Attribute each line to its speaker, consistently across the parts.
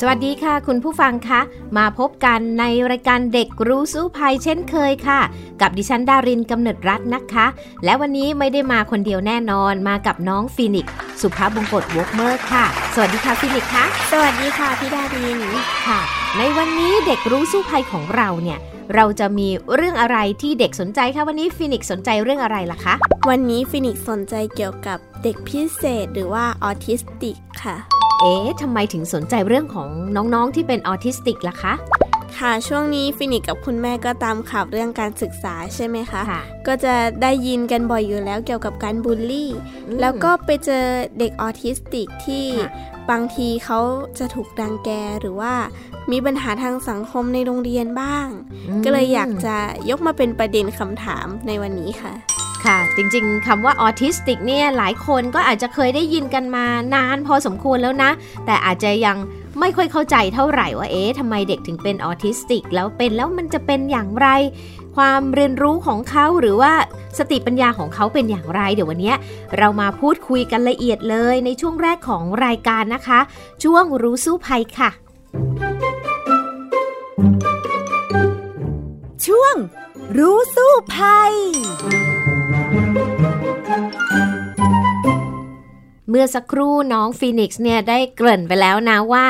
Speaker 1: สวัสดีค่ะ คุณผู้ฟังคะ มาพบกันในรายการเด็กรู้สู้ภัยเช่นเคยค่ะ กับดิฉันดารินกำเนิดรัตน์นะคะ และวันนี้ไม่ได้มาคนเดียวแน่นอนมากับน้องฟีนิกซ์สุภาพบงกตวอกเมอร์ค่ะ สวัสดีค่ะฟีนิกซ์ค่ะ
Speaker 2: สวัสดีค่ะพี่ดาริน
Speaker 1: ค่ะ ในวันนี้เด็กรู้สู้ภัยของเราเนี่ยเราจะมีเรื่องอะไรที่เด็กสนใจคะวันนี้ฟีนิกซ์สนใจเรื่องอะไรล่ะคะ
Speaker 2: วันนี้ฟีนิกซ์สนใจเกี่ยวกับเด็กพิเศษหรือว่าออทิสติกค่ะ
Speaker 1: เอ๊ะทำไมถึงสนใจเรื่องของน้องๆที่เป็นออทิสติกล่ะคะ
Speaker 2: ค่ะช่วงนี้ฟีนิกซ์กับคุณแม่ก็ตามข่าวเรื่องการศึกษาใช่ไหมคะ
Speaker 1: คะ
Speaker 2: ก็จะได้ยินกันบ่อยอยู่แล้วเกี่ยวกับการบูลลี่ แล้วก็ไปเจอเด็กออทิสติกที่บางทีเขาจะถูกกลั่นแกล้งหรือว่ามีปัญหาทางสังคมในโรงเรียนบ้าง ก็เลยอยากจะยกมาเป็นประเด็นคำถามในวันนี้ค่ะ
Speaker 1: ค่ะ จริงๆคำว่าออทิสติกเนี่ยหลายคนก็อาจจะเคยได้ยินกันมานานพอสมควรแล้วนะ แต่อาจจะยังไม่ค่อยเข้าใจเท่าไหร่ว่าเอ๊ะทำไมเด็กถึงเป็นออทิสติก แล้วเป็นแล้วมันจะเป็นอย่างไร ความเรียนรู้ของเขาหรือว่าสติปัญญาของเขาเป็นอย่างไร เดี๋ยววันนี้เรามาพูดคุยกันละเอียดเลยในช่วงแรกของรายการนะคะ ช่วงรู้สู้ภัยค่ะ
Speaker 3: ช่วงรู้สู้ภัย
Speaker 1: เมื่อสักครู่น้องฟีนิกซ์เนี่ยได้เกริ่นไปแล้วนะว่า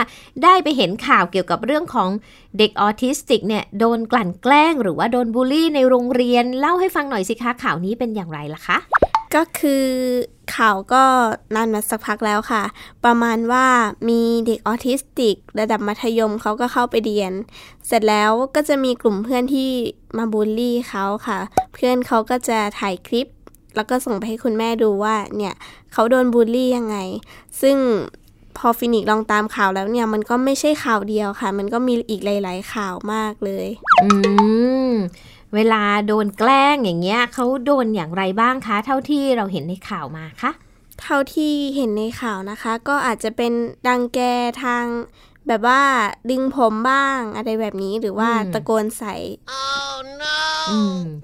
Speaker 1: ได้ไปเห็นข่าวเกี่ยวกับเรื่องของเด็กออทิสติกเนี่ยโดนกลั่นแกล้ง หรือว่าโดนบูลลี่ในโรงเรียน เล่าให้ฟังหน่อยสิคะข่าวนี้เป็นอย่างไรล่ะคะ
Speaker 2: ก็คือข่าวก็นานมาสักพักแล้วค่ะ ประมาณว่ามีเด็กออทิสติก ระดับมัธยมเขาก็เข้าไปเรียน เสร็จแล้วก็จะมีกลุ่มเพื่อนที่มาบูลลี่เขาค่ะ เพื่อนเขาก็จะถ่ายคลิป แล้วก็ส่งไปให้คุณแม่ดูว่าเนี่ยเขาโดนบูลลี่ยังไง ซึ่ง พอฟินิกลองตามข่าวแล้วเนี่ยมันก็ไม่ใช่ข่าวเดียวค่ะ มันก็มีอีกหลาย ๆ ข่าวมากเลย
Speaker 1: อืมเวลาโดนแกล้งอย่างเงี้ยเขาโดนอย่างไรบ้างคะ เท่าที่เราเห็นในข่าวมาคะ
Speaker 2: เท่าที่เห็นในข่าวนะคะ ก็อาจจะเป็นกลั่นแกล้งทาง แบบว่าดึงผมบ้างอะไรแบบนี้หรือว่าตะโกนใส่
Speaker 1: oh, no.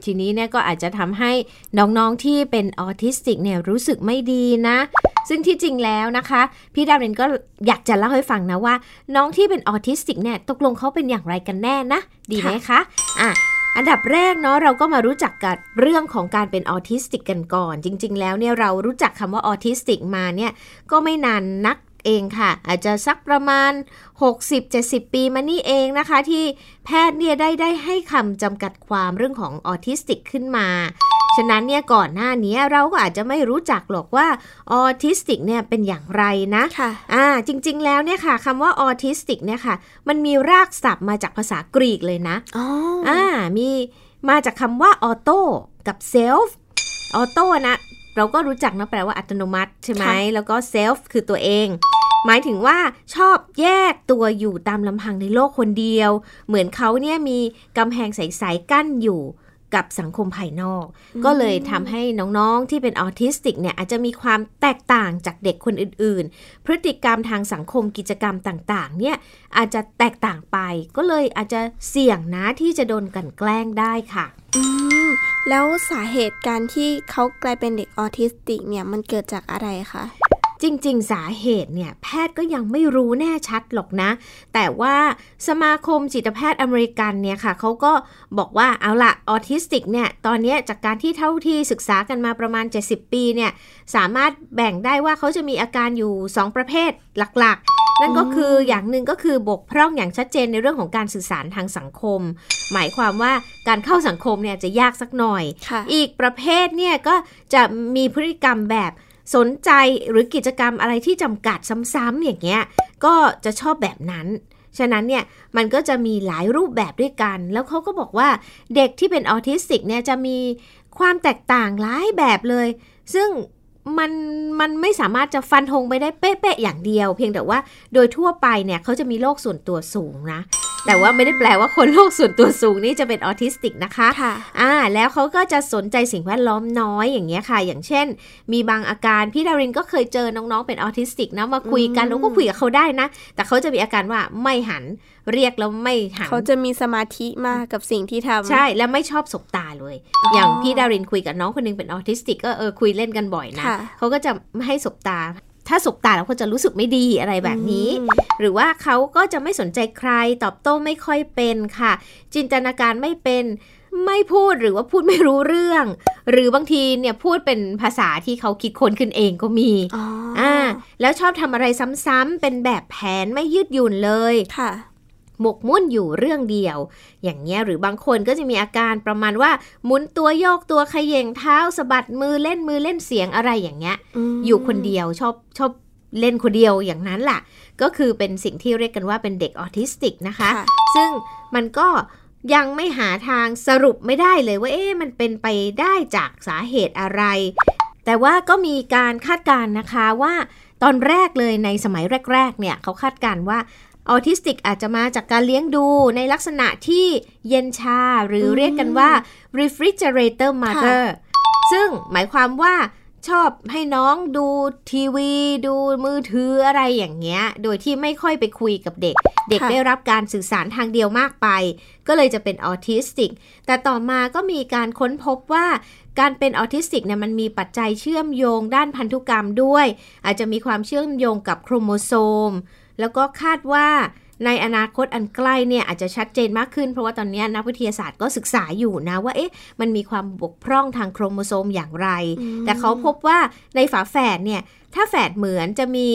Speaker 1: ทีนี้เนี่ยก็อาจจะทำให้น้องๆที่เป็นออทิสติกเนี่ยรู้สึกไม่ดีนะ ซึ่งที่จริงแล้วนะคะ พี่ดารินก็อยากจะเล่าให้ฟังนะว่า น้องที่เป็นออทิสติกเนี่ยตกลงเขาเป็นอย่างไรกันแน่นะ ดีไหมคะอะอันดับแรกเนาะเราก็มารู้จักกับเรื่องของการเป็นออทิสติกกันก่อน จริง ๆ แล้วเนี่ยเรารู้จักคำว่าออทิสติกมาเนี่ยก็ไม่นานนัก เองค่ะ อาจจะสักประมาณ 60-70 ปีมานี่เองนะคะ ที่แพทย์เนี่ยได้ได้ให้คำจำกัดความเรื่องของออทิสติกขึ้นมาฉะนั้นเนี่ยก่อนหน้านี้เราก็อาจจะไม่รู้จักหรอกว่าออทิสติกเนี่ยเป็นอย่างไรนะ
Speaker 2: ค่ะ
Speaker 1: อ่าจริงๆแล้วเนี่ยค่ะคำว่าออทิสติกเนี่ยค่ะ มันมีรากศัพท์มาจากภาษากรีกเลยนะ
Speaker 2: อ๋ออ่า
Speaker 1: มีมาจากคำว่า auto กับ self auto นะ เราก็รู้จักนะแปลว่าอัตโนมัติ ใช่ไหมแล้วก็ self คือตัวเอง หมายถึงว่าชอบแยกตัวอยู่ตามลำพังในโลกคนเดียว เหมือนเขาเนี่ยมีกำแพงใสๆกั้นอยู่ กับสังคมภายนอก ก็เลยทำให้น้องๆที่เป็นออทิสติกเนี่ยอาจจะมีความแตกต่างจากเด็กคนอื่นๆ พฤติกรรมทางสังคมกิจกรรมต่างๆ เนี่ยอาจจะแตกต่างไป ก็เลยอาจจะเสี่ยงนะที่จะโดนกลั่นแกล้งได้ค่ะ
Speaker 2: อืมแล้วสาเหตุการที่เขากลายเป็นเด็กออทิสติกเนี่ยมันเกิดจากอะไรคะ
Speaker 1: จริง ๆ สาเหตุเนี่ยแพทย์ก็ยังไม่รู้แน่ชัดหรอกนะ แต่ว่าสมาคมจิตแพทย์อเมริกันเนี่ยค่ะเขาก็บอกว่าเอาละออทิสติกเนี่ยตอนนี้จากการที่เท่าที่ศึกษากันมาประมาณ 70 ปีเนี่ยสามารถแบ่งได้ว่าเขาจะมีอาการอยู่ 2 ประเภทหลักๆนั่นก็คืออย่างหนึ่งก็คือบกพร่องอย่างชัดเจนในเรื่องของการสื่อสารทางสังคม หมายความว่าการเข้าสังคมเนี่ยจะยากสักหน่อย อีกประเภทเนี่ยก็จะมีพฤติกรรมแบบ สนใจหรือกิจกรรมอะไรที่จำกัดซ้ำๆอย่างเงี้ยก็จะชอบแบบนั้น ฉะนั้นเนี่ยมันก็จะมีหลายรูปแบบด้วยกัน แล้วเขาก็บอกว่าเด็กที่เป็นออทิสติกเนี่ยจะมีความแตกต่างหลายแบบเลย ซึ่งมันมันไม่สามารถจะฟันธงไปได้เป๊ะๆอย่างเดียว เพียงแต่ว่าโดยทั่วไปเนี่ยเขาจะมีโรคส่วนตัวสูงนะ แต่ว่าไม่ได้แปลว่าคนโรคส่วนตัวสูงนี่จะเป็นออทิสติกนะคะ
Speaker 2: ค่ะ
Speaker 1: อ่าแล้วเขาก็จะสนใจสิ่งแวดล้อมน้อยอย่างเงี้ยค่ะ อย่างเช่น มีบางอาการพี่ดารินก็เคยเจอน้องๆเป็นออทิสติกนะมาคุยกัน
Speaker 2: อืม
Speaker 1: แล้วก็คุยกับเขาได้นะ แต่เขาจะมีอาการว่าไม่หันเรียกแล้วไม่หัน
Speaker 2: เขาจะมีสมาธิมากกับสิ่งที่ทำ
Speaker 1: ใช่แล้วไม่ชอบสบตาเลย
Speaker 2: อ๋อ
Speaker 1: อ
Speaker 2: อย่าง
Speaker 1: พี่ดารินคุยกับน้องคนหนึงเป็นออทิสติกก็เออคุยเล่นกันบ่อยนะ
Speaker 2: ค่ะ
Speaker 1: เขาก็จะไม่ให้สบตา ถ้าสบตาแล้วเขาจะรู้สึกไม่ดีอะไรแบบนี้
Speaker 2: อืม
Speaker 1: หรือว่าเขาก็จะไม่สนใจใคร ตอบโต้ไม่ค่อยเป็นค่ะ จินตนาการไม่เป็นไม่พูดหรือว่าพูดไม่รู้เรื่อง หรือบางทีเนี่ยพูดเป็นภาษาที่เขาคิดค้นขึ้นเองก็มี
Speaker 2: อ๋อ
Speaker 1: อ่าแล้วชอบทำอะไรซ้ำๆเป็นแบบแผนไม่ยืดหยุ่นเลย
Speaker 2: ค่ะ
Speaker 1: หมกมุ่นอยู่เรื่องเดียว อย่างเงี้ยหรือบางคนก็จะมีอาการประมาณว่าหมุนตัวโยกตัวเขย่งเท้าสะบัดมือเล่นมือเล่นเสียงอะไรอย่างเงี้ย
Speaker 2: ม
Speaker 1: อยู่คนเดียวชอบชอบเล่นคนเดียวอย่างนั้นล่ะ ก็คือเป็นสิ่งที่เรียกกันว่าเป็นเด็กออทิสติกนะคะ
Speaker 2: ค่ะ
Speaker 1: ซึ่งมันก็ยังไม่หาทางสรุปไม่ได้เลยว่าเอ๊ะมันเป็นไปได้จากสาเหตุอะไร แต่ว่าก็มีการคาดการณ์นะคะว่าตอนแรกเลยในสมัยแรก ๆ เนี่ยเขาคาดการณ์ว่า ออทิสติกอาจจะมาจากการเลี้ยงดูในลักษณะที่เย็นชา หรือ
Speaker 2: อืม
Speaker 1: เรียกกันว่า refrigerator mother ซึ่งหมายความว่าชอบให้น้องดูทีวี ดูมือถืออะไรอย่างเงี้ย โดยที่ไม่ค่อยไปคุยกับเด็ก เด็ก
Speaker 2: ค่ะ
Speaker 1: ได้รับการสื่อสารทางเดียวมากไป ก็เลยจะเป็นออทิสติก แต่ต่อมาก็มีการค้นพบว่า การเป็นออทิสติกเนี่ยมันมีปัจจัยเชื่อมโยงด้านพันธุกรรมด้วย อาจจะมีความเชื่อมโยงกับโครโมโซม แล้วก็คาดว่าในอนาคตอันใกล้เนี่ยอาจจะชัดเจนมากขึ้น เพราะว่าตอนนี้นักวิทยาศาสตร์ก็ศึกษาอยู่นะว่าเอ๊ะมันมีความบกพร่องทางโครโมโซมอย่างไร
Speaker 2: อืม
Speaker 1: แต่เขาพบว่าในฝาแฝดเนี่ยถ้าแฝดเหมือนจะมี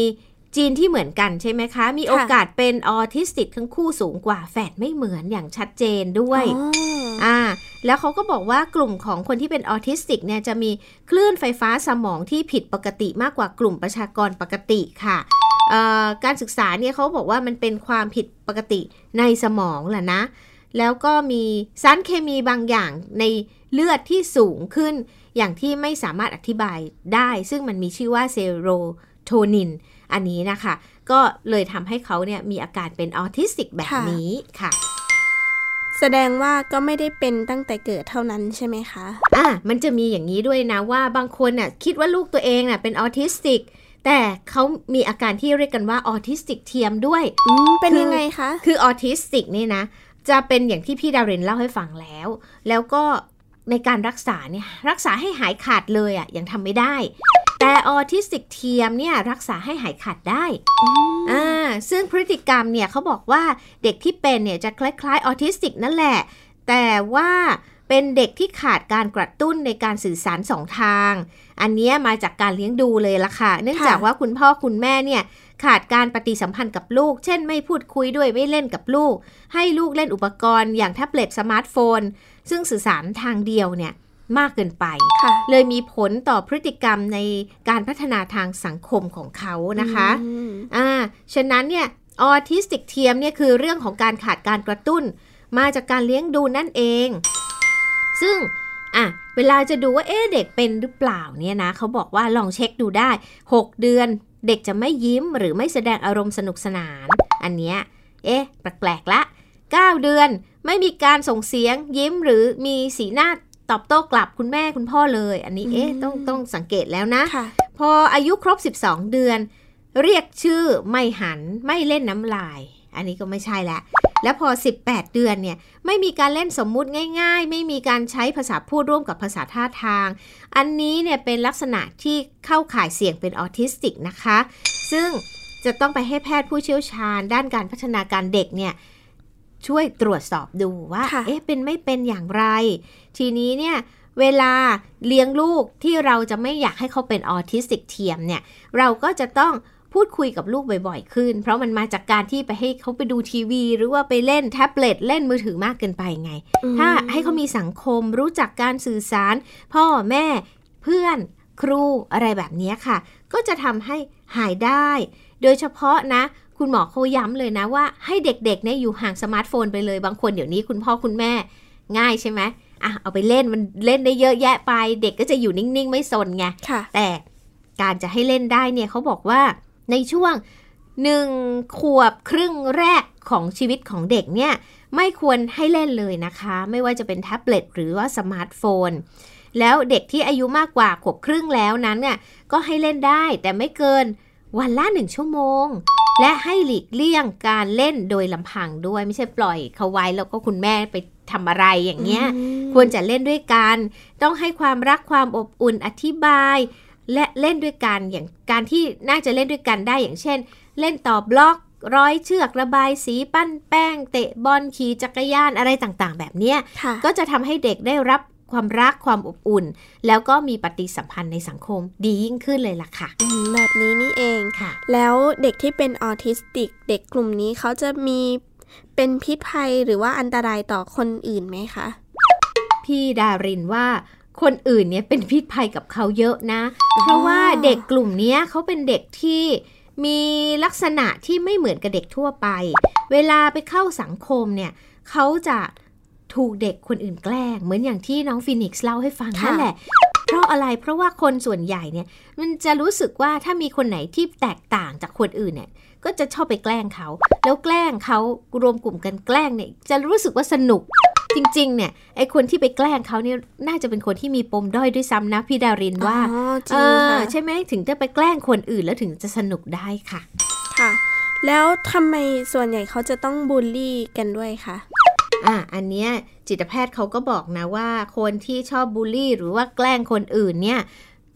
Speaker 1: ยีนที่เหมือนกันใช่ไหมคะ มีโอกาสเป็นออทิสติกทั้งคู่สูงกว่าแฝดไม่เหมือนอย่างชัดเจนด้วย
Speaker 2: อ๋อ
Speaker 1: อ่าแล้วเขาก็บอกว่ากลุ่มของคนที่เป็นออทิสติกเนี่ยจะมีคลื่นไฟฟ้าสมองที่ผิดปกติมากกว่ากลุ่มประชากรปกติค่ะเอ่อ การศึกษาเนี่ยเขาบอกว่ามันเป็นความผิดปกติในสมองแหละนะ แล้วก็มีสารเคมีบางอย่างในเลือดที่สูงขึ้น อย่างที่ไม่สามารถอธิบายได้ ซึ่งมันมีชื่อว่าเซโรโทนิน อันนี้นะคะ ก็เลยทำให้เขาเนี่ยมีอาการเป็นออทิสติกแบบ
Speaker 2: ค่ะ
Speaker 1: นี้ค่ะ
Speaker 2: แสดงว่าก็ไม่ได้เป็นตั้งแต่เกิดเท่านั้นใช่ไหมคะ
Speaker 1: อะ มันจะมีอย่างนี้ด้วยนะว่าบางคนน่ะคิดว่าลูกตัวเองน่ะเป็นออทิสติก แต่เขามีอาการที่เรียกกันว่าออทิสติกเทียมด้วย
Speaker 2: อืมเป็น
Speaker 1: คือ
Speaker 2: ยังไงคะ
Speaker 1: คือออทิสติกนี่นะ จะเป็นอย่างที่พี่ดารินเล่าให้ฟังแล้ว แล้วก็ในการรักษาเนี่ยรักษาให้หายขาดเลยอะยังทำไม่ได้ แต่ออทิสติกเทียมเนี่ยรักษาให้หายขาดได้อ่าซึ่งพฤติกรรมเนี่ยเขาบอกว่าเด็กที่เป็นเนี่ยจะคล้ายๆออทิสติกนั่นแหละ แต่ว่าเป็นเด็กที่ขาดการกระตุ้นในการสื่อสารสองทาง อันเนี้ยมาจากการเลี้ยงดูเลยล่ะค่ะ เนื่องจากว่าคุณพ่อคุณแม่เนี่ยขาดการปฏิสัมพันธ์กับลูก เช่นไม่พูดคุยด้วยไม่เล่นกับลูก ให้ลูกเล่นอุปกรณ์อย่างแท็บเล็ตสมาร์ทโฟน ซึ่งสื่อสารทางเดียวเนี่ยมากเกินไป
Speaker 2: ค่ะ
Speaker 1: เลยมีผลต่อพฤติกรรมในการพัฒนาทางสังคมของเขานะคะ
Speaker 2: อืม
Speaker 1: อ่าฉะนั้นเนี่ยออทิสติกเทียมเนี่ยคือเรื่องของการขาดการกระตุ้น มาจากการเลี้ยงดูนั่นเอง ซึ่ง อะเวลาจะดูว่าเอ๊ะเด็กเป็นหรือเปล่าเนี่ยนะเขาบอกว่าลองเช็คดูได้ 6 เดือนเด็กจะไม่ยิ้มหรือไม่แสดงอารมณ์สนุกสนาน อันเนี้ยเอ๊ะแปลกๆละ 9 เดือนไม่มีการส่งเสียงยิ้มหรือมีสีหน้าตอบโต้กลับคุณแม่คุณพ่อเลย อันนี้เอ๊ะต้องต้องสังเกตแล้วนะ
Speaker 2: ค่ะ
Speaker 1: พออายุครบ 12 เดือน เรียกชื่อไม่หันไม่เล่นน้ำลาย อันนี้ก็ไม่ใช่ละ แล้วพอ 18 เดือนเนี่ยไม่มีการเล่นสมมุติง่าย ๆ ไม่มีการใช้ภาษาพูดร่วมกับภาษาท่าทาง อันนี้เนี่ยเป็นลักษณะที่เข้าข่ายเสี่ยงเป็นออทิสติกนะคะ ซึ่งจะต้องไปให้แพทย์ผู้เชี่ยวชาญ ด้านการพัฒนาการเด็กเนี่ยช่วยตรวจสอบดูว่า
Speaker 2: ค่ะ
Speaker 1: เอ๊ะ เป็นไม่เป็นอย่างไร ทีนี้เนี่ยเวลาเลี้ยงลูกที่เราจะไม่อยากให้เขาเป็นออทิสติกเทียมเนี่ย เราก็จะต้อง พูดคุยกับลูกบ่อยๆขึ้น เพราะมันมาจากการที่ไปให้เขาไปดูทีวี หรือว่าไปเล่นแท็บเล็ตเล่นมือถือมากเกินไปไง
Speaker 2: อืม
Speaker 1: ถ้าให้เขามีสังคมรู้จักการสื่อสาร พ่อแม่เพื่อนครูอะไรแบบนี้ค่ะ ก็จะทำให้หายได้ โดยเฉพาะนะ คุณหมอเขาย้ำเลยนะว่าให้เด็กๆเนี่ยอยู่ห่างสมาร์ทโฟนไปเลยบางคนเดี๋ยวนี้คุณพ่อคุณแม่ง่ายใช่ไหมอะเอาไปเล่นมันเล่นได้เยอะแยะไป เด็กก็จะอยู่นิ่งๆ ไม่สนไง
Speaker 2: ค่ะ
Speaker 1: แต่การจะให้เล่นได้เนี่ยเขาบอกว่า ในช่วงหนึ่งขวบครึ่งแรกของชีวิตของเด็กเนี่ย ไม่ควรให้เล่นเลยนะคะ ไม่ว่าจะเป็นแท็บเล็ตหรือว่าสมาร์ทโฟน แล้วเด็กที่อายุมากกว่าขวบครึ่งแล้วนั้นเนี่ยก็ให้เล่นได้แต่ไม่เกินวันละหนึ่งชั่วโมง และให้หลีกเลี่ยงการเล่นโดยลำพังด้วยไม่ใช่ปล่อยเขาไว้แล้วก็คุณแม่ไปทำอะไรอย่างเงี้ย ควรจะเล่นด้วยกัน ต้องให้ความรักความอบอุ่นอธิบาย และเล่นด้วยกันอย่างการที่น่าจะเล่นด้วยกันได้อย่างเช่น เล่นต่อบล็อกร้อยเชือกระบายสีปั้นแป้ง เตะบอลขี่จักรยานอะไรต่างๆ แบบเนี้ย
Speaker 2: ค่ะ
Speaker 1: ก็จะทำให้เด็กได้รับความรักความอบอุ่น แล้วก็มีปฏิสัมพันธ์ในสังคมดียิ่งขึ้นเลยล่ะค่ะ
Speaker 2: อืมแบบนี้นี่เอง
Speaker 1: ค่ะ
Speaker 2: แล้วเด็กที่เป็นออทิสติก เด็กกลุ่มนี้เขาจะมีเป็นพิษภัยหรือว่าอันตรายต่อคนอื่นไหมคะ
Speaker 1: พี่ดารินว่า คนอื่นเนี่ยเป็นพิษภัยกับเขาเยอะนะ เพราะว่าเด็กกลุ่มเนี้ยเขาเป็นเด็กที่มีลักษณะที่ไม่เหมือนกับเด็กทั่วไป เวลาไปเข้าสังคมเนี่ยเขาจะถูกเด็กคนอื่นแกล้ง เหมือนอย่างที่น้องฟินิกซ์เล่าให้ฟัง
Speaker 2: ค่ะ
Speaker 1: นั่นแหละ เพราะอะไรเพราะว่าคนส่วนใหญ่เนี่ย มันจะรู้สึกว่าถ้ามีคนไหนที่แตกต่างจากคนอื่นเนี่ย ก็จะชอบไปแกล้งเขา แล้วแกล้งเขารวมกลุ่มกันแกล้งเนี่ย จะรู้สึกว่าสนุก จริง ๆ เนี่ยไอคนที่ไปแกล้งเขาเนี่ยน่าจะเป็นคนที่มีปมด้อยด้วยซ้ำนะพี่ดารินว่า
Speaker 2: อ๋อจ
Speaker 1: เอ
Speaker 2: ริง
Speaker 1: อ
Speaker 2: ค่ะ
Speaker 1: ใช่ไหมถึงจะไปแกล้งคนอื่นแล้วถึงจะสนุกได้ค่ะ
Speaker 2: ค่ะ แล้วทำไมส่วนใหญ่เขาจะต้องบูลลี่กันด้วยคะ
Speaker 1: อะอันเนี้ยจิตแพทย์เขาก็บอกนะว่า คนที่ชอบบูลลี่ หรือว่าแกล้งคนอื่นเนี่ย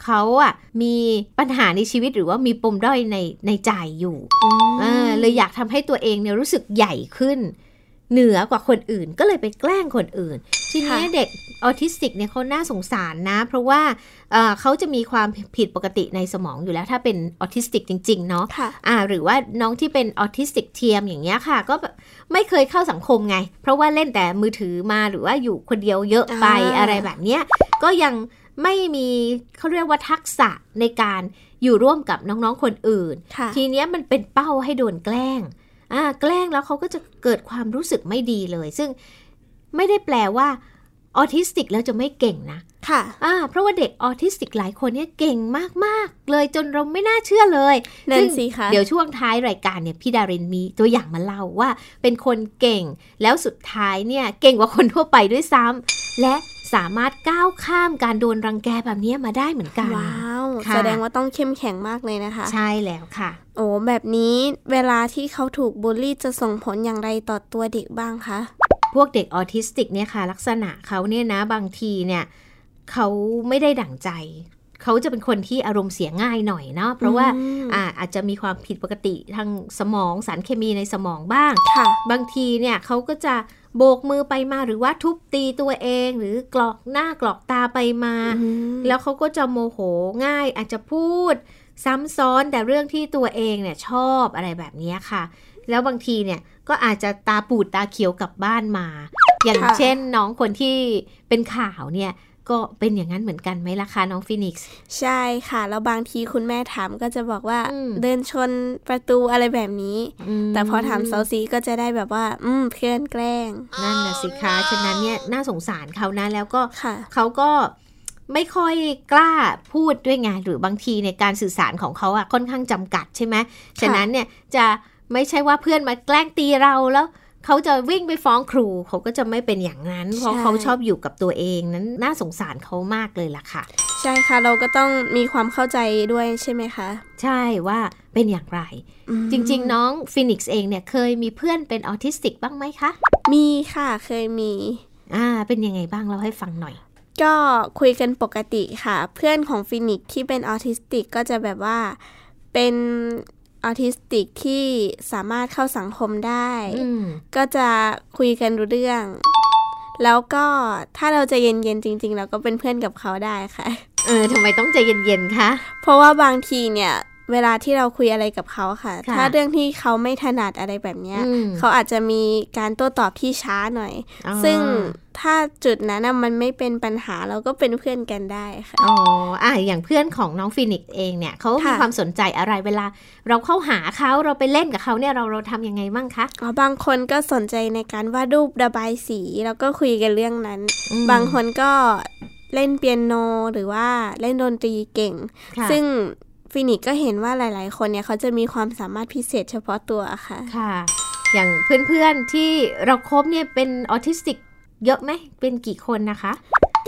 Speaker 1: เขาอะมีปัญหาในชีวิตหรือว่ามีปมด้อยในในใจอยู่เออเลยอยากทำให้ตัวเองเนี่ยรู้สึกใหญ่ขึ้น เหนือกว่าคนอื่นก็เลยไปแกล้งคนอื่น ทีนี้
Speaker 2: ค่ะ
Speaker 1: เด็กออทิสติกเนี่ยเขาน่าสงสารนะ เพราะว่าเอ่อเขาจะมีความผิดปกติในสมองอยู่แล้ว ถ้าเป็นออทิสติกจริง ๆ เนาะ
Speaker 2: ค่ะ
Speaker 1: อ่าหรือว่าน้องที่เป็นออทิสติกเทียมอย่างเงี้ยค่ะ ก็แบบไม่เคยเข้าสังคมไง เพราะว่าเล่นแต่มือถือมาหรือว่าอยู่คนเดียวเยอะไป
Speaker 2: อ่า
Speaker 1: อะไรแบบเนี้ยก็ยังไม่มีเขาเรียกว่าทักษะในการอยู่ร่วมกับน้องๆคนอื่น
Speaker 2: ค่ะ
Speaker 1: ทีเนี้ยมันเป็นเป้าให้โดนแกล้งอ่า แกล้งแล้วเขาก็จะเกิดความรู้สึกไม่ดีเลย ซึ่งไม่ได้แปลว่าออทิสติกแล้วจะไม่เก่งนะ
Speaker 2: ค่ะ
Speaker 1: อ่าเพราะว่าเด็กออทิสติกหลายคนเนี่ยเก่งมาก ๆ เลยจนเราไม่น่าเชื่อเลย
Speaker 2: นั่น
Speaker 1: ซึ่ง
Speaker 2: สิคะ
Speaker 1: เดี๋ยวช่วงท้ายรายการเนี่ยพี่ดารินมีตัวอย่างมาเล่าว่า เป็นคนเก่งแล้วสุดท้ายเนี่ยเก่งกว่าคนทั่วไปด้วยซ้ำและ สามารถก้าวข้ามการโดนรังแกแบบนี้มาได้เหมือนกัน
Speaker 2: ว้าว
Speaker 1: ค่ะ
Speaker 2: แสดงว่าต้องเข้มแข็งมากเลยนะคะ
Speaker 1: ใช่แล้วค่ะ
Speaker 2: โอ้แบบนี้เวลาที่เขาถูกบูลลี่จะส่งผลอย่างไรต่อตัวเด็กบ้างคะ
Speaker 1: พวกเด็กออทิสติกเนี่ยค่ะ ลักษณะเขาเนี่ยนะบางทีเนี่ยเขาไม่ได้ดั่งใจ เขาจะเป็นคนที่อารมณ์เสียง่ายหน่อยเนาะเพราะว่า
Speaker 2: อืม
Speaker 1: อ่าอาจจะมีความผิดปกติทางสมองสารเคมีในสมองบ้าง
Speaker 2: ค่ะ
Speaker 1: บางทีเนี่ยเขาก็จะโบกมือไปมาหรือว่าทุบตีตัวเอง หรือกลอกหน้ากลอกตาไปมา
Speaker 2: อืม
Speaker 1: แล้วเขาก็จะโมโหง่าย อาจจะพูด ซ้ำซ้อนแต่เรื่องที่ตัวเองเนี่ยชอบอะไรแบบนี้ค่ะ แล้วบางทีเนี่ยก็อาจจะตาปูดตาเขียวกลับบ้านมา อย่าง
Speaker 2: ค่ะ
Speaker 1: เช่นน้องคนที่เป็นข่าวเนี่ย ก็เป็นอย่างนั้นเหมือนกันไหมล่ะคะน้องฟินิกซ์
Speaker 2: ใช่ค่ะ แล้วบางทีคุณแม่ถามก็จะบอกว่า
Speaker 1: อืม
Speaker 2: เดินชนประตูอะไรแบบนี้
Speaker 1: ม
Speaker 2: แต่พอถามเซาซีก็จะได้แบบว่า อืมเพื่อนแกล้ง
Speaker 1: นั่นนะสิคะฉะนั้นเนี่ยน่าสงสารเขานะแล้วก็
Speaker 2: ค่ะ
Speaker 1: เขาก็ไม่ค่อยกล้าพูดด้วยไงหรือบางทีในการสื่อสารของเขาอะค่อนข้างจำกัดใช่ไหมฉะนั้นเนี่ยจะไม่ใช่ว่าเพื่อนมาแกล้งตีเราแล้ว เขาจะวิ่งไปฟ้องครูเขาก็จะไม่เป็นอย่างนั้น เพราะ
Speaker 2: ใช่
Speaker 1: เขาชอบอยู่กับตัวเองนั้นน่าสงสารเขามากเลยล่ะค่ะ
Speaker 2: ใช่ค่ะเราก็ต้องมีความเข้าใจด้วยใช่ไหมคะ
Speaker 1: ใช่ว่าเป็นอย่างไร
Speaker 2: อืม
Speaker 1: จริง ๆ น้องฟินิกซ์เองเนี่ยเคยมีเพื่อนเป็นออทิสติกบ้างไหมคะ
Speaker 2: มีค่ะเคยมี
Speaker 1: อ่า เป็นยังไงบ้างเล่าให้ฟังหน่อย
Speaker 2: ก็คุยกันปกติค่ะ เพื่อนของฟินิกซ์ที่เป็นออทิสติกก็จะแบบว่าเป็น ออทิสติกที่สามารถเข้าสังคมได้
Speaker 1: อืม
Speaker 2: ก็จะคุยกันรู้เรื่อง แล้วก็ถ้าเราจะเย็นๆจริง ๆ เราก็เป็นเพื่อนกับเขาได้ค่ะ
Speaker 1: เออทำไมต้องใจเย็นๆคะ
Speaker 2: เพราะว่าบางทีเนี่ย เวลาที่เราคุยอะไรกับเขาค่ะ
Speaker 1: ค่ะ
Speaker 2: ถ้าเรื่องที่เขาไม่ถนัดอะไรแบบเนี้ย
Speaker 1: อืม
Speaker 2: เขาอาจจะมีการโต้ตอบที่ช้าหน่อย
Speaker 1: อ๋อ
Speaker 2: ซึ่งถ้าจุดนั้นน่ะมันไม่เป็นปัญหาเราก็เป็นเพื่อนกันได้ค่ะ
Speaker 1: อ๋ออะอย่างเพื่อนของน้องฟินิกซ์เองเนี่ยเขามี
Speaker 2: ค่ะ
Speaker 1: ความสนใจอะไรเวลา เราเข้าหาเขาเราไปเล่นกับเขาเนี่ยเราเราทำยังไงบ้างคะ
Speaker 2: อ๋อบางคนก็สนใจในการวาดรูประบายสีแล้วก็คุยกันเรื่องนั้น
Speaker 1: อืม
Speaker 2: บางคนก็เล่นเปียโนหรือว่าเล่นดนตรีเก่ง
Speaker 1: ค่ะ
Speaker 2: ซึ่ง ฟินิกซ์ก็เห็นว่าหลาย ๆ คนเนี่ยเขาจะมีความสามารถพิเศษเฉพาะตัวค่ะ
Speaker 1: ค่ะ อย่างเพื่อน ๆ ที่เราคบเนี่ยเป็นออทิสติกเยอะไหม เป็นกี่คนนะคะ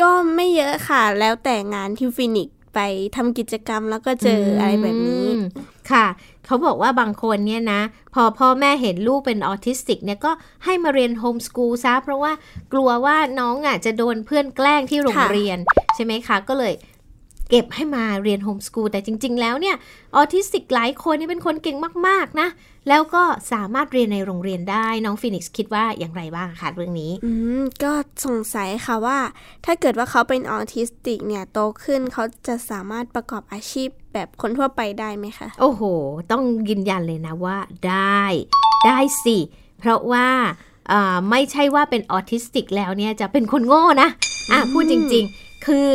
Speaker 2: ก็ไม่เยอะค่ะ แล้วแต่งานที่ฟินิกซ์ไปทำกิจกรรมแล้วก็เจออะไรแบบนี้
Speaker 1: อืมค่ะ เขาบอกว่าบางคนเนี่ยนะ พอพ่อแม่เห็นลูกเป็นออทิสติกเนี่ยก็ให้มาเรียนโฮมสกูลซะเพราะว่ากลัวว่าน้องอะจะโดนเพื่อนแกล้งที่โรง
Speaker 2: ค่ะ
Speaker 1: เรียน ใช่ไหมคะ ก็เลย เก็บให้มาเรียนโฮมสกูลแต่จริง ๆ แล้วเนี่ยออทิสติกหลายคนนี่เป็นคนเก่งมากๆนะ แล้วก็สามารถเรียนในโรงเรียนได้น้องฟินิกซ์คิดว่าอย่างไรบ้างคะเรื่องนี้
Speaker 2: อืมก็สงสัยค่ะว่า ถ้าเกิดว่าเขาเป็นออทิสติกเนี่ยโตขึ้นเขาจะสามารถประกอบอาชีพแบบคนทั่วไปได้ไหมคะ
Speaker 1: โอ้โห ต้องยืนยันเลยนะว่าได้ ได้สิ เพราะว่าเอ่อไม่ใช่ว่าเป็นออทิสติกแล้วเนี่ยจะเป็นคนโง่นะอะ
Speaker 2: อืม
Speaker 1: พูดจริง ๆ คือ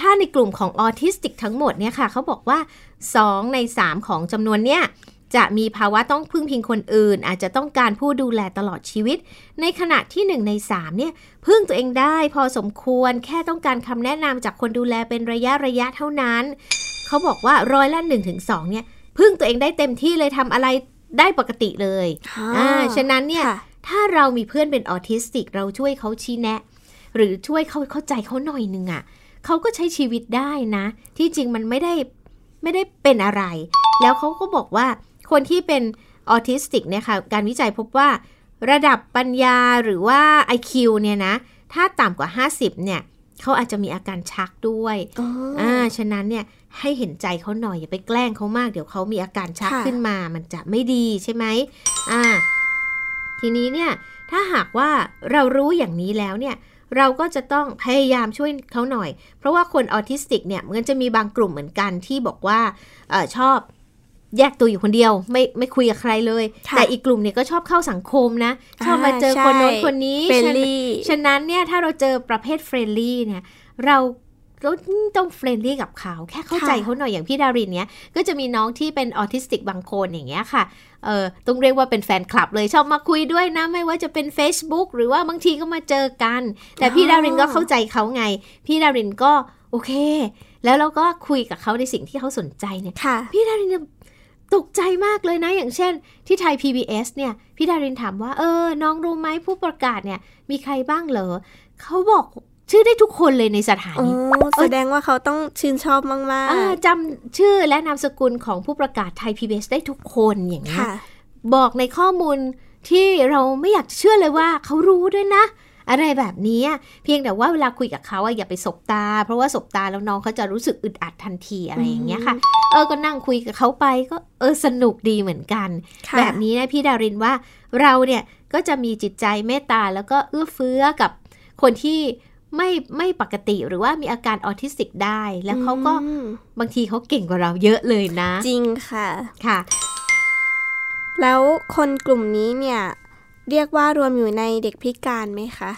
Speaker 1: ถ้าในกลุ่มของออทิสติกทั้งหมดเนี่ยค่ะเขาบอกว่า 2 ใน 3 ของจำนวนเนี่ยจะมีภาวะต้องพึ่งพิงคนอื่น อาจจะต้องการผู้ดูแลตลอดชีวิต ในขณะที่ 1 ใน 3 เนี่ย พึ่งตัวเองได้พอสมควรแค่ต้องการคำแนะนำจากคนดูแลเป็นระยะระยะเท่านั้น เขาบอกว่าร้อยละ1นถึงสเนี่ยพึ่งตัวเองได้เต็มที่เลยทำอะไรได้ปกติเลยอ่าฉะนั้นเนี่ย
Speaker 2: ค่ะ
Speaker 1: ถ้าเรามีเพื่อนเป็นออทิสติก เราช่วยเขาชี้แนะ หรือช่วยเขาเข้าใจเขาหน่อยนึงอะ่ะ เขาก็ใช้ชีวิตได้นะ ที่จริงมันไม่ได้ไม่ได้เป็นอะไร แล้วเขาก็บอกว่าคนที่เป็นออทิสติกเนี่ยค่ะการวิจัยพบว่าระดับปัญญาหรือว่า IQ เนี่ยนะ ถ้าต่ำกว่า 50 เนี่ยเขาอาจจะมีอาการชักด้วย
Speaker 2: อ๋ออ
Speaker 1: อ่าฉะนั้นเนี่ยให้เห็นใจเขาหน่อยอย่าไปแกล้งเขามาก เดี๋ยวเขามีอาการชัก
Speaker 2: ค่ะ
Speaker 1: ขึ้นมา มันจะไม่ดีใช่ไหมอ่าทีนี้เนี่ยถ้าหากว่าเรารู้อย่างนี้แล้วเนี่ย เราก็จะต้องพยายามช่วยเขาหน่อย เพราะว่าคนออทิสติกเนี่ยมันจะมีบางกลุ่มเหมือนกันที่บอกว่าเออชอบแยกตัวอยู่คนเดียวไม่ไม่คุยกับใครเลย
Speaker 2: ค่ะ
Speaker 1: แต่อีกกลุ่มเนี่ยก็ชอบเข้าสังคมนะ ชอบมาเจอคนโน้นคนนี้
Speaker 2: friendly
Speaker 1: ฉะนั้นเนี่ยถ้าเราเจอประเภท friendly เนี่ยเรา ก็ต้อง friendly กับเขาแค่เข้าใจ
Speaker 2: ค่ะ
Speaker 1: เขาหน่อยอย่างพี่ดารินเนี่ยก็จะมีน้องที่เป็นออทิสติกบางคนอย่างเงี้ยค่ะเออต้องเรียกว่าเป็นแฟนคลับเลยชอบมาคุยด้วยนะ ไม่ว่าจะเป็น Facebook หรือว่าบางทีก็มาเจอกัน แต่พี่ดารินก็เข้าใจเขาไง พี่ดารินก็โอเค แล้วเราก็คุยกับเขาในสิ่งที่เขาสนใจเนี่ย
Speaker 2: ค่ะ
Speaker 1: พี่ดารินเนี่ยตกใจมากเลยนะ อย่างเช่น ที่ไทย PBS เนี่ย พี่ดารินถามว่า เออ น้องรู้ไหมผู้ประกาศเนี่ย มีใครบ้างเหรอเขาบอก ชื่อได้ทุกคนเลยในสถา
Speaker 2: อ๋อ
Speaker 1: นี
Speaker 2: แสดงว่าเขาต้องชื่นชอบมาก
Speaker 1: อ่าจำชื่อและนามสกุลของผู้ประกาศไทย PBS ได้ทุกคนอย่าง
Speaker 2: ๆ
Speaker 1: เงี้ย
Speaker 2: ค่ะ
Speaker 1: บอกในข้อมูลที่เราไม่อยากจะเชื่อเลยว่าเขารู้ด้วยนะ อะไรแบบนี้อะเพียงแต่ว่าเวลาคุยกับเขาอะอย่าไปสบตา เพราะว่าสบตาแล้วน้องเขาจะรู้สึกอึดอัดทันทีอะไรอย่างเงี้ยค่ะ เออก็นั่งคุยกับเขาไปก็เออสนุกดีเหมือนกัน
Speaker 2: ค่ะ
Speaker 1: แบบนี้นะพี่ดารินว่าเราเนี่ยก็จะมีจิตใจเมตตาแล้วก็เอื้อเฟื้อกับคนที่ ไม่ไม่ปกติหรือว่ามีอาการออทิสติกได้ แล้วเขาก็
Speaker 2: อืม
Speaker 1: บางทีเขาเก่งกว่าเราเยอะเลยนะ
Speaker 2: จริงค่ะ
Speaker 1: ค่ะ
Speaker 2: แล้วคนกลุ่มนี้เนี่ย เรียกว่ารวมอยู่ในเด็กพิการไหมคะ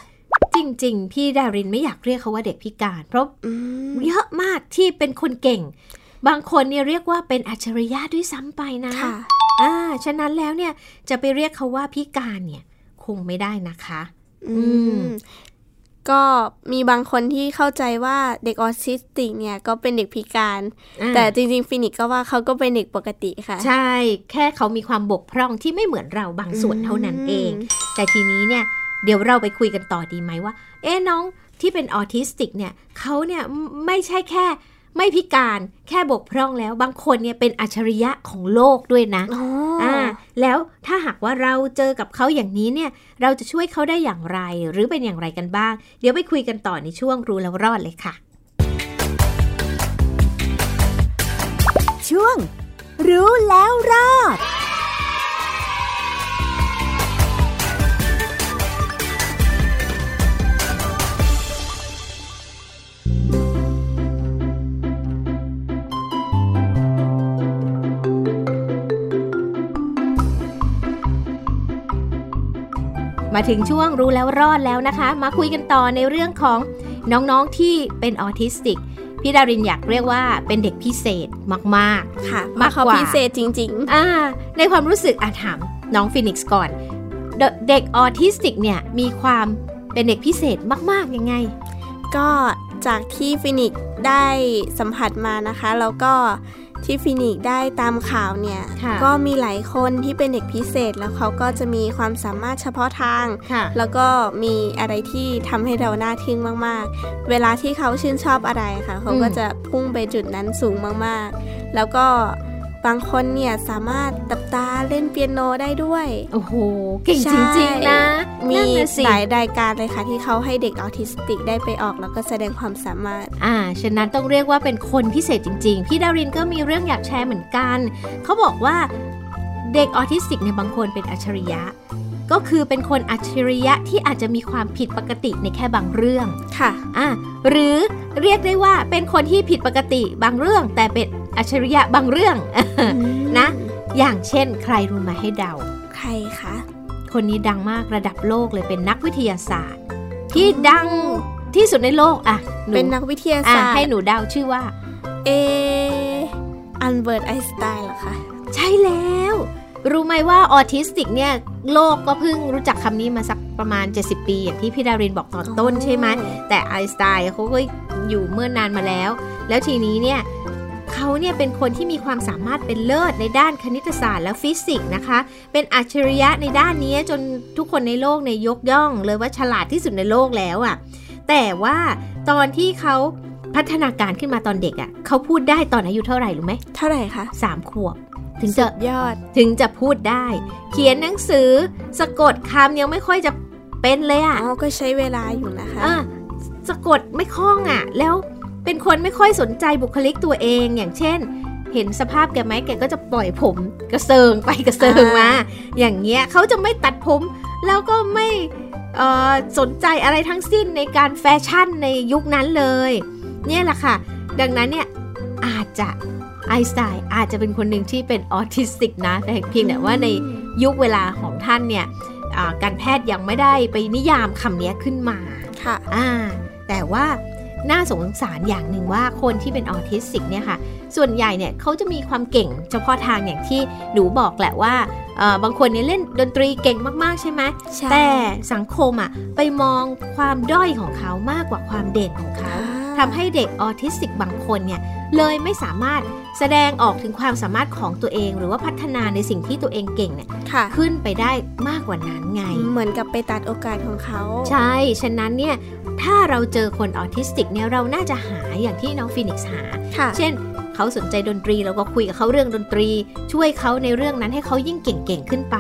Speaker 1: จริง ๆ พี่ดารินไม่อยากเรียกเขาว่าเด็กพิการ เพราะ
Speaker 2: อืม
Speaker 1: เยอะมากที่เป็นคนเก่ง บางคนเนี่ยเรียกว่าเป็นอัจฉริยะด้วยซ้ำไปนะ
Speaker 2: ค่ะ
Speaker 1: อ่าฉะนั้นแล้วเนี่ยจะไปเรียกเขาว่าพิการเนี่ย คงไม่ได้นะคะ
Speaker 2: อื
Speaker 1: อืม
Speaker 2: ม ก็มีบางคนที่เข้าใจว่าเด็กออทิสติกเนี่ยก็เป็นเด็กพิการ
Speaker 1: อ่า
Speaker 2: แต่จริงๆฟินิกซ์ก็ว่าเขาก็เป็นเด็กปกติค่ะ
Speaker 1: ใช่ แค่เขามีความบกพร่องที่ไม่เหมือนเราบางส่วนเท่านั้นเอง แต่ทีนี้เนี่ยเดี๋ยวเราไปคุยกันต่อดีไหมว่า เอ๊ะน้องที่เป็นออทิสติกเนี่ยเขาเนี่ยไม่ใช่แค่ ไม่พิการแค่บกพร่องแล้ว บางคนเนี่ยเป็นอัจฉริยะของโลกด้วยนะ
Speaker 2: อ๋ออ
Speaker 1: อ่าแล้วถ้าหากว่าเราเจอกับเขาอย่างนี้เนี่ย เราจะช่วยเขาได้อย่างไร หรือเป็นอย่างไรกันบ้าง เดี๋ยวไปคุยกันต่อในช่วงรู้แล้วรอดเลยค่ะ
Speaker 3: ช่วง รู้แล้ว
Speaker 1: มาถึงช่วงรู้แล้วรอดแล้วนะคะ มาคุยกันต่อในเรื่องของน้องๆที่เป็นออทิสติกพี่ดารินอยากเรียกว่าเป็นเด็กพิเศษมาก
Speaker 2: ค่ะ
Speaker 1: มาก
Speaker 2: เพระเขา
Speaker 1: กว่า
Speaker 2: พิเศษจริง
Speaker 1: ๆ อ่า ในความรู้สึกอาถามน้องฟินิกซ์ซ์ก่อน เดเด็กออทิสติกเนี่ยมีความเป็นเด็กพิเศษมากๆยังไง
Speaker 2: ๆก็จากที่ฟินิกได้สัมผัสมานะคะ แล้วก็ ที่ฟินิกซ์ได้ตามข่าวเนี่ย
Speaker 1: ค่ะ
Speaker 2: ก็มีหลายคนที่เป็นเด็กพิเศษแล้วเขาก็จะมีความสามารถเฉพาะทาง
Speaker 1: ค่ะ
Speaker 2: แล้วก็มีอะไรที่ทำให้เราน่าทึ่งมาก ๆ เวลาที่เขาชื่นชอบอะไรค่ะ เขาก็
Speaker 1: อืม
Speaker 2: จะพุ่งไปจุดนั้นสูงมาก ๆ แล้วก็ บางคนเนี่ยสามารถตับตาเล่นเปียโนได้ด้วย
Speaker 1: โอ้โห เก่ง
Speaker 2: ใช่
Speaker 1: จริงๆนะ
Speaker 2: มี
Speaker 1: นั่นน่ะสิ
Speaker 2: หลายรายการเลยค่ะ ที่เขาให้เด็กออทิสติกได้ไปออกแล้วก็แสดงความสามารถ
Speaker 1: อ่า ฉะนั้นต้องเรียกว่าเป็นคนพิเศษจริง ๆ พี่ดารินก็มีเรื่องอยากแชร์เหมือนกัน เขาบอกว่าเด็กออทิสติกในยบางคนเป็นอัจฉริยะ ก็คือเป็นคนอัจฉริยะที่อาจจะมีความผิดปกติในแค่บางเรื่อง
Speaker 2: ค่ะ
Speaker 1: อ่าหรือเรียกได้ว่าเป็นคนที่ผิดปกติบางเรื่องแต่เป็น อัจฉริยะบางเรื่องนะ อย่างเช่น ใครรู้มาให้เดา
Speaker 2: ใครคะ
Speaker 1: คนนี้ดังมากระดับโลกเลยเป็นนักวิทยาศาสตร์ ที่ดังที่สุดในโลกอะห
Speaker 2: เป็นนักวิทยา
Speaker 1: อะ
Speaker 2: ศาสตร์
Speaker 1: ให้หนูเดาชื่อว่า
Speaker 2: เอออัลเบิร์ตไอน์สไตน์เหรอคะ
Speaker 1: ใช่แล้ว รู้ไหมว่าออทิสติกเนี่ยโลกก็เพิ่งรู้จักคำนี้มาสักประมาณ 70 ปี อย่างที่พี่ดารินบอกตอนต้นใช่ไหมแต่ไอน์สไตน์เขาก็อยู่เมื่อนานมาแล้ว แล้วทีนี้เนี่ย เขาเนี่ยเป็นคนที่มีความสามารถเป็นเลิศในด้านคณิตศาสตร์และฟิสิกส์นะคะ เป็นอัจฉริยะในด้านนี้จนทุกคนในโลกเนี่ยยกย่องเลยว่าฉลาดที่สุดในโลกแล้วอะ่ะ แต่ว่าตอนที่เขาพัฒนาการขึ้นมาตอนเด็กอะ่ะเขาพูดได้ตอนอายุเท่าไหร่รู้ไหม
Speaker 2: เท่าไหร่คะ
Speaker 1: สามขวบถึง
Speaker 2: สุ
Speaker 1: จะ
Speaker 2: ดยอด
Speaker 1: ถึงจะพูดได้ เขียนหนังสือสะกดคำยังไม่ค่อยจะเป็นเลยอะ่ะ
Speaker 2: อ๋อก็ใช้เวลาอยู่นะคะ
Speaker 1: อะสะกดไม่คล่องอะ แล้ว เป็นคนไม่ค่อยสนใจบุคลิกตัวเองอย่างเช่น เห็นสภาพแกไหมแกก็จะปล่อยผมกระเซิงไปกระเซิงมา อย่างเงี้ยเขาจะไม่ตัดผมแล้วก็ไม่เอ่อสนใจอะไรทั้งสิ้นในการแฟชั่นในยุคนั้นเลย เนี่ยแหละค่ะ ดังนั้นเนี่ยอาจจะไอน์สไตน์อาจจะเป็นคนหนึ่งที่เป็นออทิสติกนะ แต่เพียงแต่ว่าในยุคเวลาของท่านเนี่ยอ่าการแพทย์ยังไม่ได้ไปนิยามคำนี้ขึ้นมา
Speaker 2: ค่ะ
Speaker 1: อ่าแต่ว่า น่าสงสารอย่างหนึ่งว่าคนที่เป็นออทิสติกเนี่ยค่ะ ส่วนใหญ่เนี่ยเขาจะมีความเก่งเฉพาะทางอย่างที่หนูบอกแหละว่าเอ่อบางคนเนี่ยเล่นดนตรีเก่งมากๆใช่ไหม
Speaker 2: ใช่
Speaker 1: แต่สังคมอะไปมองความด้อยของเขามากกว่าความเด่นของเขา
Speaker 2: อ่า
Speaker 1: ทำให้เด็กออทิสติกบางคนเนี่ยเลยไม่สามารถแสดงออกถึงความสามารถของตัวเอง หรือว่าพัฒนาในสิ่งที่ตัวเองเก่งเนี่ย
Speaker 2: ค่ะ
Speaker 1: ขึ้นไปได้มากกว่านั้นไง
Speaker 2: เหมือนกับไปตัดโอกาสของเขา
Speaker 1: ใช่ ฉะนั้นเนี่ยถ้าเราเจอคนออทิสติกเนี่ยเราน่าจะหาอย่างที่น้องฟินิกซ์หา
Speaker 2: ค่ะ
Speaker 1: เช่นเขาสนใจดนตรีเราก็คุยกับเขาเรื่องดนตรี ช่วยเขาในเรื่องนั้นให้เขายิ่งเก่งๆขึ้นไป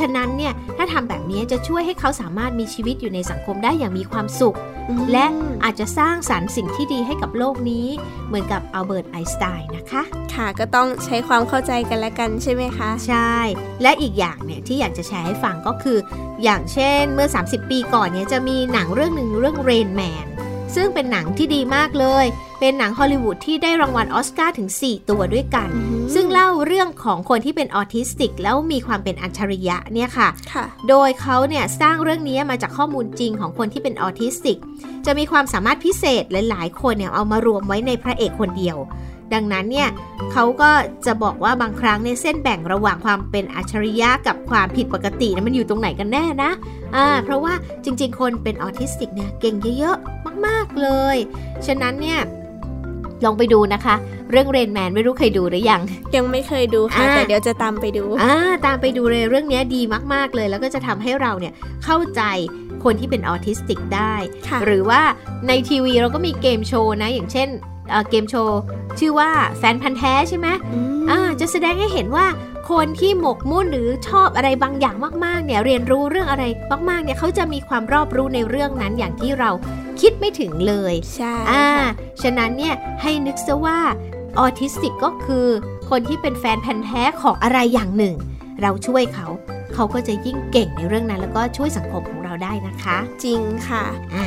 Speaker 1: ฉะนั้นเนี่ยถ้าทำแบบนี้จะช่วยให้เขาสามารถมีชีวิตอยู่ในสังคมได้อย่างมีความสุข
Speaker 2: อืม
Speaker 1: และอาจจะสร้างสรรค์สิ่งที่ดีให้กับโลกนี้ เหมือนกับอัลเบิร์ตไอน์สไตน์นะคะ
Speaker 2: ค่ะก็ต้องใช้ความเข้าใจกันและกันใช่ไหมคะ
Speaker 1: ใช่ และอีกอย่างเนี่ยที่อยากจะแชร์ให้ฟังก็คือ อย่างเช่นเมื่อ 30 ปีก่อนเนี่ยจะมีหนังเรื่องหนึ่งเรื่อง Rain Man ซึ่งเป็นหนังที่ดีมากเลย เป็นหนังฮอลลีวูดที่ได้รางวัลออสการ์ถึง 4 ตัวด้วยกัน
Speaker 2: อืม
Speaker 1: ซึ่งเล่าเรื่องของคนที่เป็นออทิสติก แล้วมีความเป็นอัจฉริยะเนี่ยค่ะ
Speaker 2: ค่ะ
Speaker 1: โดยเขาเนี่ยสร้างเรื่องนี้มาจากข้อมูลจริงของคนที่เป็นออทิสติก จะมีความสามารถพิเศษหลาย ๆ คนเนี่ยเอามารวมไว้ในพระเอกคนเดียวดังนั้นเนี่ยเขาก็จะบอกว่าบางครั้งเนี่ยเส้นแบ่งระหว่างความเป็นอัจฉริยะกับความผิดปกติเนี่ยมันอยู่ตรงไหนกันแน่นะอ่าเพราะว่าจริง ๆ คนเป็นออทิสติกเนี่ยเก่งเยอะๆมาก ๆเลย ฉะนั้นเนี่ย ลองไปดูนะคะ เรื่อง Rain Man ไม่รู้เคยดูหรือยัง
Speaker 2: ยังไม่เคยดูค่ะ
Speaker 1: อ่า
Speaker 2: แต่เดี๋ยวจะตามไปดู
Speaker 1: อ่าตามไปดูเลยเรื่องนี้ดีมาก ๆ เลย แล้วก็จะทำให้เราเนี่ยเข้าใจคนที่เป็นออทิสติกได้
Speaker 2: ค่ะ
Speaker 1: หรือว่าในทีวีเราก็มีเกมโชว์นะ อย่างเช่นเอ่อเกมโชว์ ชื่อว่าแฟนพันธุ์แท้ใช่ไหม
Speaker 2: อืม
Speaker 1: อ่าจะแสดงให้เห็นว่า คนที่หมกมุ่นหรือชอบอะไรบางอย่างมากๆ เนี่ยเรียนรู้เรื่องอะไรมากๆ เนี่ยเขาจะมีความรอบรู้ในเรื่องนั้นอย่างที่เราคิดไม่ถึงเลย
Speaker 2: ใช่
Speaker 1: อ่า
Speaker 2: ค่ะ
Speaker 1: ฉะนั้นเนี่ยให้นึกซะว่าออทิสติกก็คือคนที่เป็นแฟนพันธุ์แท้ของอะไรอย่างหนึ่ง เราช่วยเขาเขาก็จะยิ่งเก่งในเรื่องนั้น แล้วก็ช่วยสังคมของเราได้นะคะ
Speaker 2: จริงค่ะ
Speaker 1: อ่า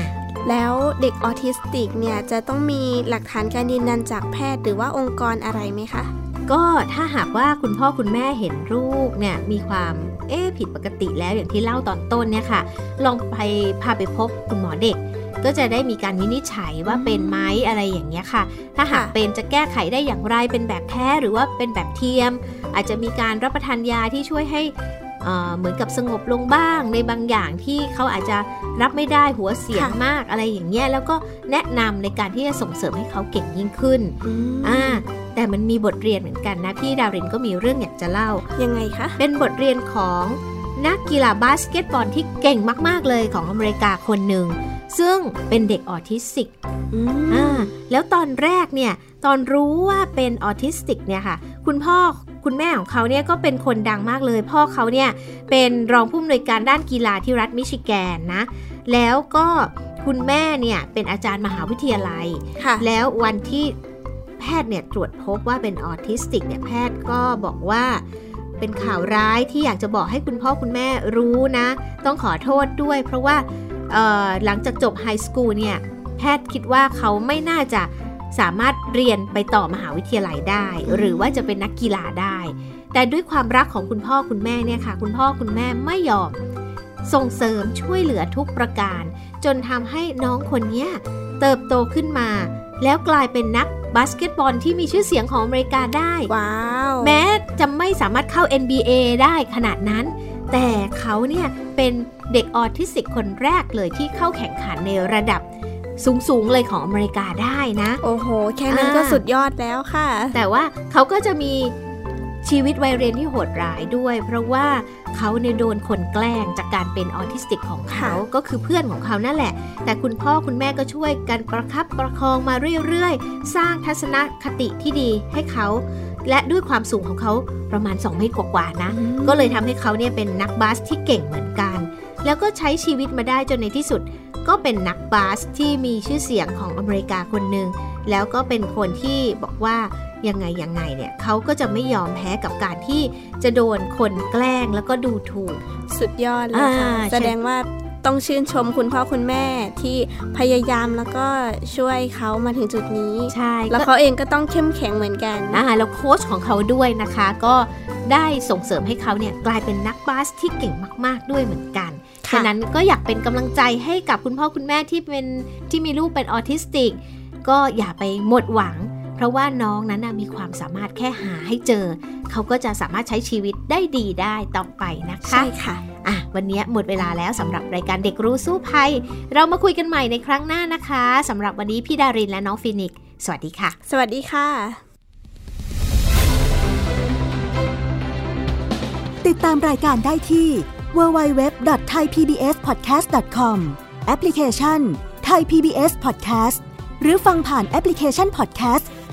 Speaker 2: แล้วเด็กออทิสติกเนี่ยจะต้องมีหลักฐานการยืนยันจากแพทย์หรือว่าองค์กรอะไรไหมคะ
Speaker 1: ก็ถ้าหากว่าคุณพ่อคุณแม่เห็นลูกเนี่ยมีความเอ๊ะผิดปกติแล้วอย่างที่เล่าตอนต้นเนี่ยค่ะ ลองไปพาไปพบคุณหมอเด็ก ก็จะได้มีการวินิจฉัยว่าเป็นไหมอะไรอย่างเงี้ยค่ะ ถ้าหาก
Speaker 2: ค่ะ
Speaker 1: เป็นจะแก้ไขได้อย่างไรเป็นแบบแท้หรือว่าเป็นแบบเทียม อาจจะมีการรับประทานยาที่ช่วยให้เอ่อเหมือนกับสงบลงบ้างในบางอย่างที่เขาอาจจะรับไม่ได้หัวเสียงมากอะไรอย่างเงี้ยแล้วก็แนะนำในการที่จะส่งเสริมให้เขาเก่งยิ่งขึ้น
Speaker 2: อืม
Speaker 1: อ่า แต่มันมีบทเรียนเหมือนกันนะพี่ดารินก็มีเรื่องอยากจะเล่า
Speaker 2: ยังไงคะ
Speaker 1: เป็นบทเรียนของนักกีฬาบาสเกตบอลที่เก่งมาก ๆ เลยของอเมริกาคนหนึ่ง ซึ่งเป็นเด็กออทิสติก
Speaker 2: อืม
Speaker 1: อ่าแล้วตอนแรกเนี่ยตอนรู้ว่าเป็นออทิสติกเนี่ยค่ะ คุณพ่อคุณแม่ของเขาเนี่ยก็เป็นคนดังมากเลย พ่อเขาเนี่ยเป็นรองผู้อำนวยการด้านกีฬาที่รัฐมิชิแกนนะ แล้วก็คุณแม่เนี่ยเป็นอาจารย์มหาวิทยาลัย
Speaker 2: ค่ะ
Speaker 1: แล้ววันที่ แพทย์เนี่ยตรวจพบว่าเป็นออทิสติกเนี่ยแพทย์ก็บอกว่าเป็นข่าวร้ายที่อยากจะบอกให้คุณพ่อคุณแม่รู้นะ ต้องขอโทษด้วย เพราะว่าหลังจากจบไฮสคูลเนี่ยแพทย์คิดว่าเขาไม่น่าจะสามารถเรียนไปต่อมหาวิทยาลัยได้ หรือว่าจะเป็นนักกีฬาได้ แต่ด้วยความรักของคุณพ่อคุณแม่เนี่ยค่ะ คุณพ่อคุณแม่ไม่ยอม ส่งเสริมช่วยเหลือทุกประการ จนทำให้น้องคนนี้เติบโตขึ้นมา แล้วกลายเป็นนักบาสเกตบอลที่มีชื่อเสียงของอเมริกาได้
Speaker 2: ว้าว
Speaker 1: แม้จะไม่สามารถเข้า NBA ได้ขนาดนั้น แต่เขาเนี่ยเป็นเด็กออทิสติกคนแรกเลยที่เข้าแข่งขันในระดับสูง ๆ เลยของอเมริกาได้นะ
Speaker 2: โอ้โห แค่นั้นก็
Speaker 1: อ่า
Speaker 2: สุดยอดแล้วค่ะ
Speaker 1: แต่ว่าเขาก็จะมี ชีวิตวัยเรียนที่โหดร้ายด้วย เพราะว่าเขาเนี่ยโดนคนแกล้งจากการเป็นออทิสติกของเขา
Speaker 2: ค่ะ
Speaker 1: ก็คือเพื่อนของเขานั่นแหละ แต่คุณพ่อคุณแม่ก็ช่วยกันประคับประคองมาเรื่อยๆ สร้างทัศนคติที่ดีให้เขา และด้วยความสูงของเขาประมาณ 2 เมตรกว่าๆนะ ก็เลยทำให้เขาเนี่ยเป็นนักบาสที่เก่งเหมือนกัน แล้วก็ใช้ชีวิตมาได้จนในที่สุด ก็เป็นนักบาสที่มีชื่อเสียงของอเมริกาคนหนึ่งแล้วก็เป็นคนที่บอกว่า ยังไงยังไงเนี่ยเขาก็จะไม่ยอมแพ้กับการที่จะโดนคนแกล้งแล้วก็ดูถูก
Speaker 2: สุดยอดเลยค่ะ
Speaker 1: อ่าใช่
Speaker 2: แสดงว่าต้องชื่นชมคุณพ่อคุณแม่ที่พยายามแล้วก็ช่วยเขามาถึงจุดนี้
Speaker 1: ใช่
Speaker 2: แล้ว
Speaker 1: ก็
Speaker 2: เขาเองก็ต้องเข้มแข็งเหมือนกัน
Speaker 1: อ่าแล้วโค้ชของเขาด้วยนะคะ ก็ได้ส่งเสริมให้เขาเนี่ยกลายเป็นนักบาสที่เก่งมาก ๆด้วยเหมือนกัน
Speaker 2: ค่ะ
Speaker 1: ฉะนั้นก็อยากเป็นกำลังใจให้กับคุณพ่อคุณแม่ที่เป็นที่มีลูกเป็นออทิสติก ก็อย่าไปหมดหวัง เพราะว่าน้องนั้นนะมีความสามารถแค่หาให้เจอ เขาก็จะสามารถใช้ชีวิตได้ดีได้ต่อไปนะคะ
Speaker 2: ใช่ค่ะ
Speaker 1: อะ วันนี้หมดเวลาแล้วสำหรับรายการเด็กรู้สู้ภัย เรามาคุยกันใหม่ในครั้งหน้านะคะสำหรับวันนี้พี่ดารินและน้องฟินิกซ์สวัสดีค่ะ
Speaker 2: สวัสดีค่ะ
Speaker 3: ติดตามรายการได้ที่ www.thaipbspodcast.com แอปพลิเคชัน Thai PBS Podcast หรือฟังผ่านแอปพลิเคชัน Podcast